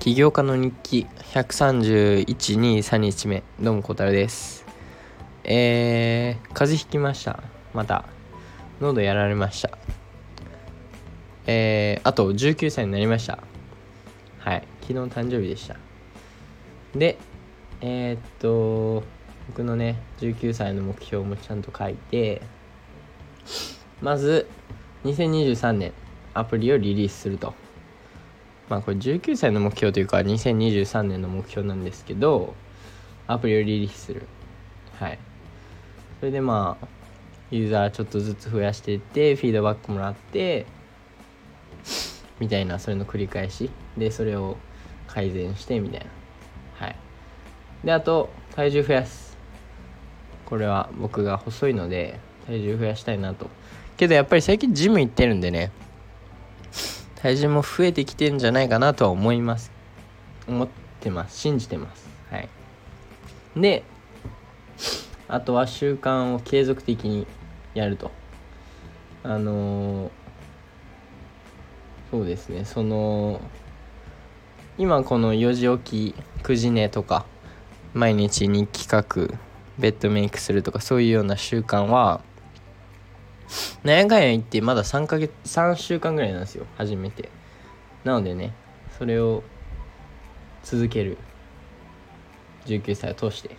起業家の日記13123日目どうも小太郎です。えー、風邪ひきました。また。喉やられました。えー、あと19歳になりました。はい。昨日誕生日でした。でえー、っと僕のね19歳の目標もちゃんと書いてまず2023年アプリをリリースすると。まあこれ19歳の目標というか2023年の目標なんですけどアプリをリリースする。はい。それでまあユーザーちょっとずつ増やしていってフィードバックもらってみたいなそれの繰り返し。でそれを改善してみたいな。はい。であと体重増やす。これは僕が細いので体重増やしたいなと。けどやっぱり最近ジム行ってるんでね。体重も増えてきてんじゃないかなとは思います。思ってます。信じてます。はい。であとは習慣を継続的にやると。あのー、そうですね。その今この4時起き9時寝とか毎日日記書くベッドメイクするとかそういうような習慣は悩がや言ってまだ3ヶ月3週間ぐらいなんですよ初めて。なのでねそれを続ける19歳を通して。っ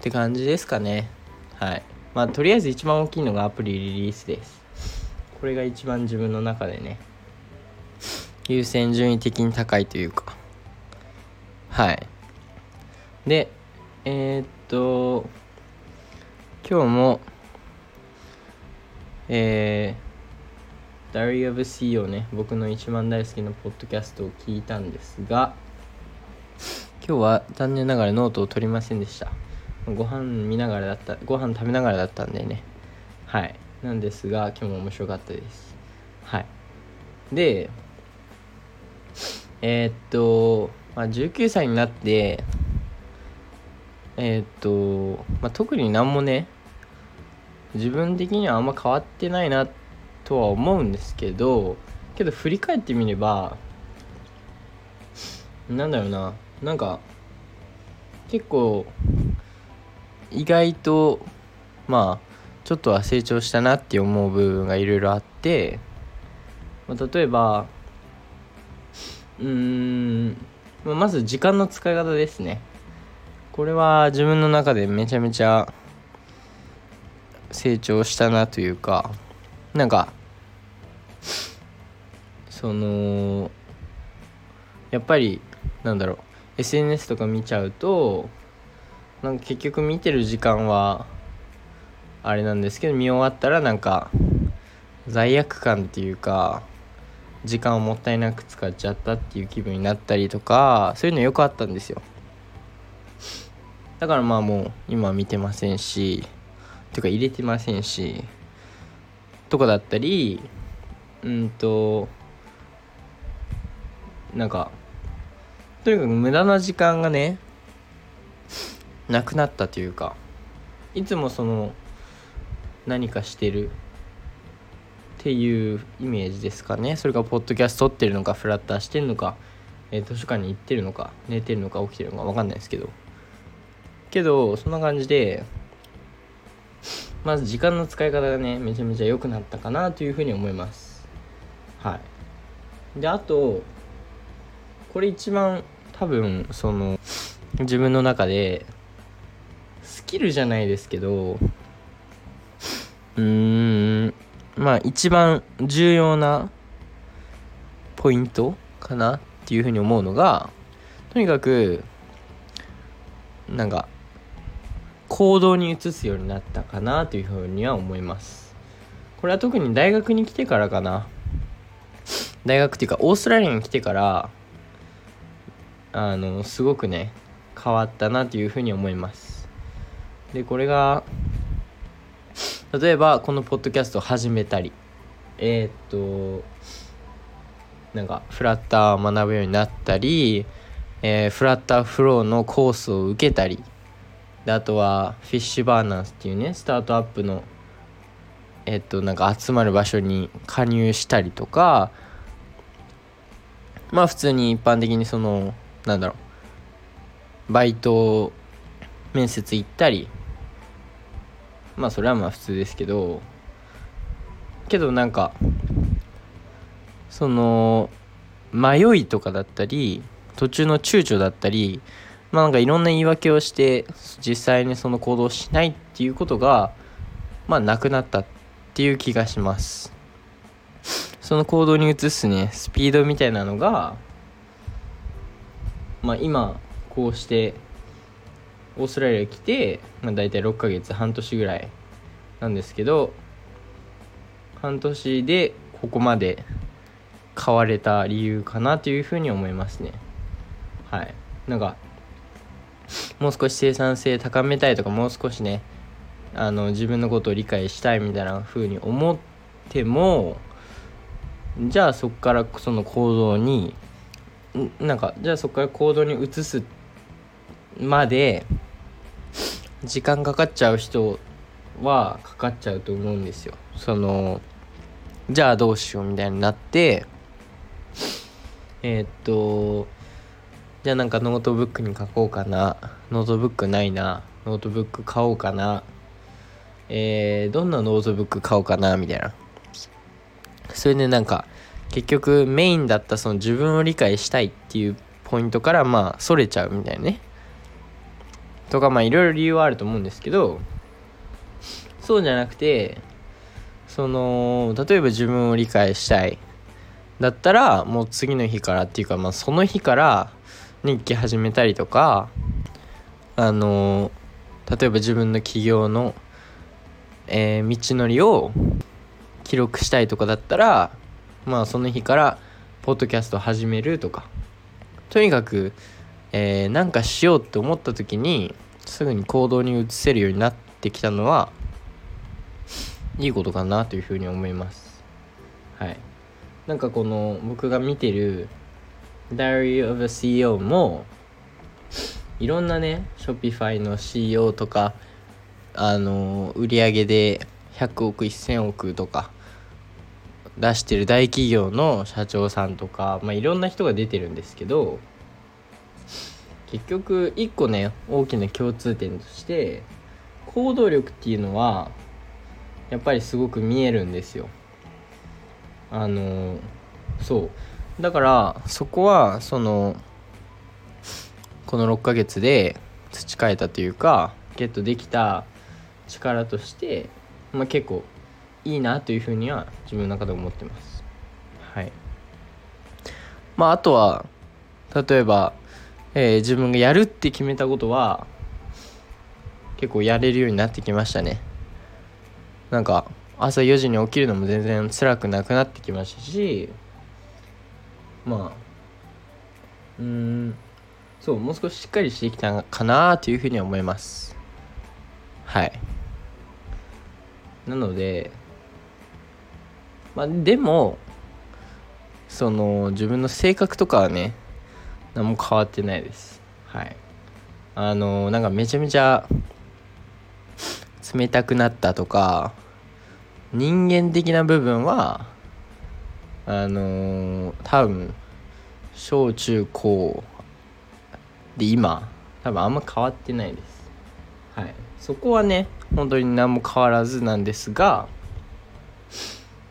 て感じですかね。はい。まあとりあえず一番大きいのがアプリリリースです。これが一番自分の中でね優先順位的に高いというか。はい。でえー、っと今日もえー、Diary of CEO ね、僕の一番大好きなポッドキャストを聞いたんですが、今日は残念ながらノートを取りませんでした。ご飯見ながらだった、ご飯食べながらだったんでね。はい。なんですが、今日も面白かったです。はい。で、えー、っと、まあ、19歳になって、えー、っと、まあ、特になんもね、自分的にはあんま変わってないなとは思うんですけどけど振り返ってみればなんだろうな。なんか結構意外とまあちょっとは成長したなって思う部分がいろいろあって、まあ、例えばうーん、まあ、まず時間の使い方ですね。これは自分の中でめちゃめちゃ成長したなというかなんかそのやっぱりなんだろう SNS とか見ちゃうとなんか結局見てる時間はあれなんですけど見終わったらなんか罪悪感っていうか時間をもったいなく使っちゃったっていう気分になったりとかそういうのよくあったんですよ。だからまあもう今見てませんしていうか入れてませんしとかだったりうんとなんかとにかく無駄な時間がねなくなったというかいつもその何かしてるっていうイメージですかね。それがポッドキャスト撮ってるのかフラッターしてるのか、えー、図書館に行ってるのか寝てるのか起きてるのか分かんないですけど。けどそんな感じでまず時間の使い方がねめちゃめちゃ良くなったかなというふうに思います。はい。であとこれ一番多分その自分の中でスキルじゃないですけどうーんまあ一番重要なポイントかなっていうふうに思うのがとにかくなんか行動に移すようになったかなというふうには思います。これは特に大学に来てからかな。大学っていうかオーストラリアに来てからあのすごくね変わったなというふうに思います。でこれが例えばこのポッドキャストを始めたりえー、っとなんかフラッターを学ぶようになったり、えー、フラッターフローのコースを受けたりであとはフィッシュバーナースっていうねスタートアップのえっとなんか集まる場所に加入したりとかまあ普通に一般的にそのなんだろうバイト面接行ったりまあそれはまあ普通ですけどけどなんかその迷いとかだったり途中の躊躇だったりまあなんかいろんな言い訳をして実際にその行動しないっていうことがまあなくなったっていう気がします。その行動に移すねスピードみたいなのがまあ今こうしてオーストラリア来て、まあ、大体6ヶ月半年ぐらいなんですけど半年でここまで変われた理由かなというふうに思いますね。はい。なんかもう少し生産性高めたいとかもう少しねあの自分のことを理解したいみたいな風に思ってもじゃあそこからその行動になんかじゃあそこから行動に移すまで時間かかっちゃう人はかかっちゃうと思うんですよ。そのじゃあどうしようみたいになってえー、っとじゃあなんかノートブックに書こうかな。ノートブックないな。ノートブック買おうかな。えー、どんなノートブック買おうかな？みたいな。それでなんか結局メインだったその自分を理解したいっていうポイントからまあそれちゃうみたいなね。とかまあいろいろ理由はあると思うんですけどそうじゃなくてその例えば自分を理解したい。だったらもう次の日からっていうかまあその日から日記始めたりとかあの例えば自分の起業の、えー、道のりを記録したいとかだったらまあその日からポッドキャスト始めるとかとにかく、えー、なんかしようって思った時にすぐに行動に移せるようになってきたのはいいことかなというふうに思います。はい。なんかこの僕が見てる Diary of a CEO もいろんなね Shopify の CEO とかあの売上で100億1000億とか出してる大企業の社長さんとか、まあ、いろんな人が出てるんですけど結局一個ね大きな共通点として行動力っていうのはやっぱりすごく見えるんですよ。あのそう。だからそこはそのこの6ヶ月で培えたというかゲットできた力として、まあ、結構いいなというふうには自分の中で思ってます。はい。まああとは例えば、えー、自分がやるって決めたことは結構やれるようになってきましたね。なんか朝4時に起きるのも全然辛くなくなってきましたしまあうんそうもう少ししっかりしてきたかなというふうに思います。はい。なのでまあでもその自分の性格とかはね何も変わってないです。はい。あのなんかめちゃめちゃ冷たくなったとか人間的な部分はあの多分小中高で今多分あんま変わってないです。はい。そこはね本当に何も変わらずなんですが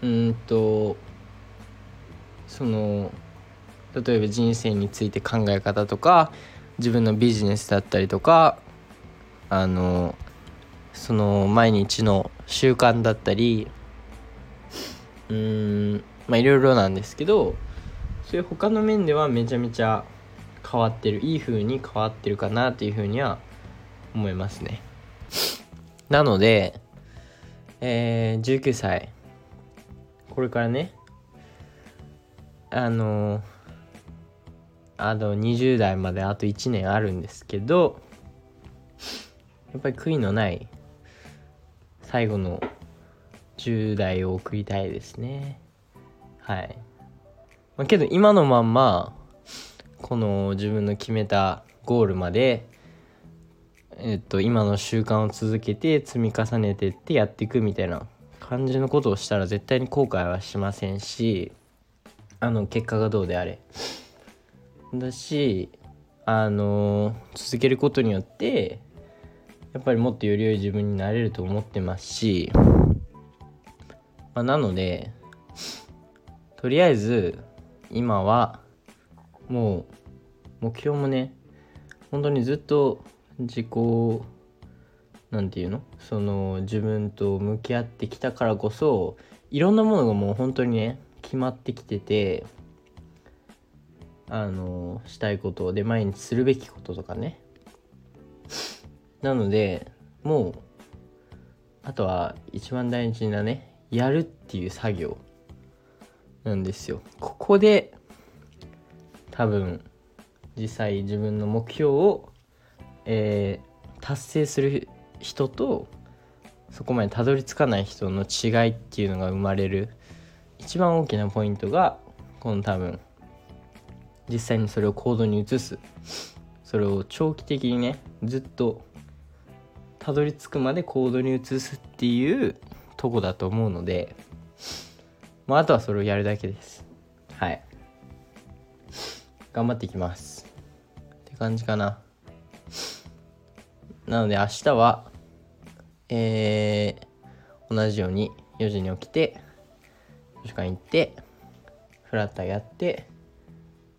うんとその例えば人生について考え方とか自分のビジネスだったりとかあのその毎日の習慣だったりうんまあいろいろなんですけどそういう他の面ではめちゃめちゃ変わってるいい風に変わってるかなというふうには思いますね。なのでえー、19歳。これからねあのあと20代まであと1年あるんですけどやっぱり悔いのない最後の10代を送りたいですね。はい、まあ、けど今のまんまこの自分の決めたゴールまでえっと今の習慣を続けて積み重ねてってやっていくみたいな感じのことをしたら絶対に後悔はしませんしあの結果がどうであれ。だしあの続けることによってやっぱりもっとより良い自分になれると思ってますし、まあ、なのでとりあえず今はもう目標もね本当にずっと自己なんていうの？その自分と向き合ってきたからこそいろんなものがもう本当にね決まってきててあのしたいことで毎日するべきこととかね。なのでもうあとは一番大事なねやるっていう作業。なんですよ。ここで多分実際自分の目標を、えー、達成する人とそこまでたどり着かない人の違いっていうのが生まれる一番大きなポイントがこの多分実際にそれを行動に移すそれを長期的にねずっとたどり着くまで行動に移すっていうとこだと思うので、まあ、あとはそれをやるだけです。はい。頑張っていきます。って感じかな。なので明日はえー、同じように4時に起きて図書館行ってフラッターやって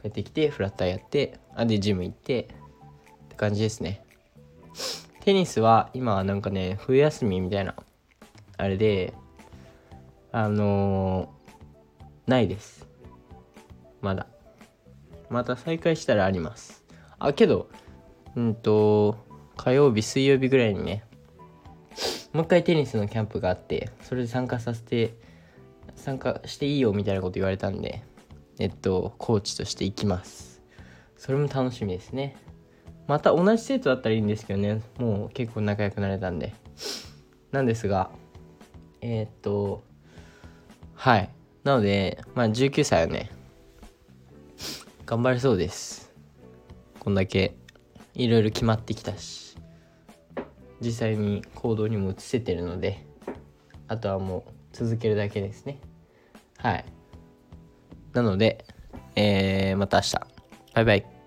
帰ってきてフラッターやってあでジム行ってって感じですね。テニスは今はなんかね冬休みみたいなあれであのー、ないです。まだ。また再開したらあります。あけどうんと火曜日水曜日ぐらいにねもう一回テニスのキャンプがあってそれで参加させて参加していいよみたいなこと言われたんでえっとコーチとして行きます。それも楽しみですね。また同じ生徒だったらいいんですけどねもう結構仲良くなれたんで。なんですがえー、っとはい。なのでまあ19歳はね頑張れそうです。こんだけいろいろ決まってきたし実際に行動にも移せてるのであとはもう続けるだけですね。はい。なので、えー、また明日。バイバイ。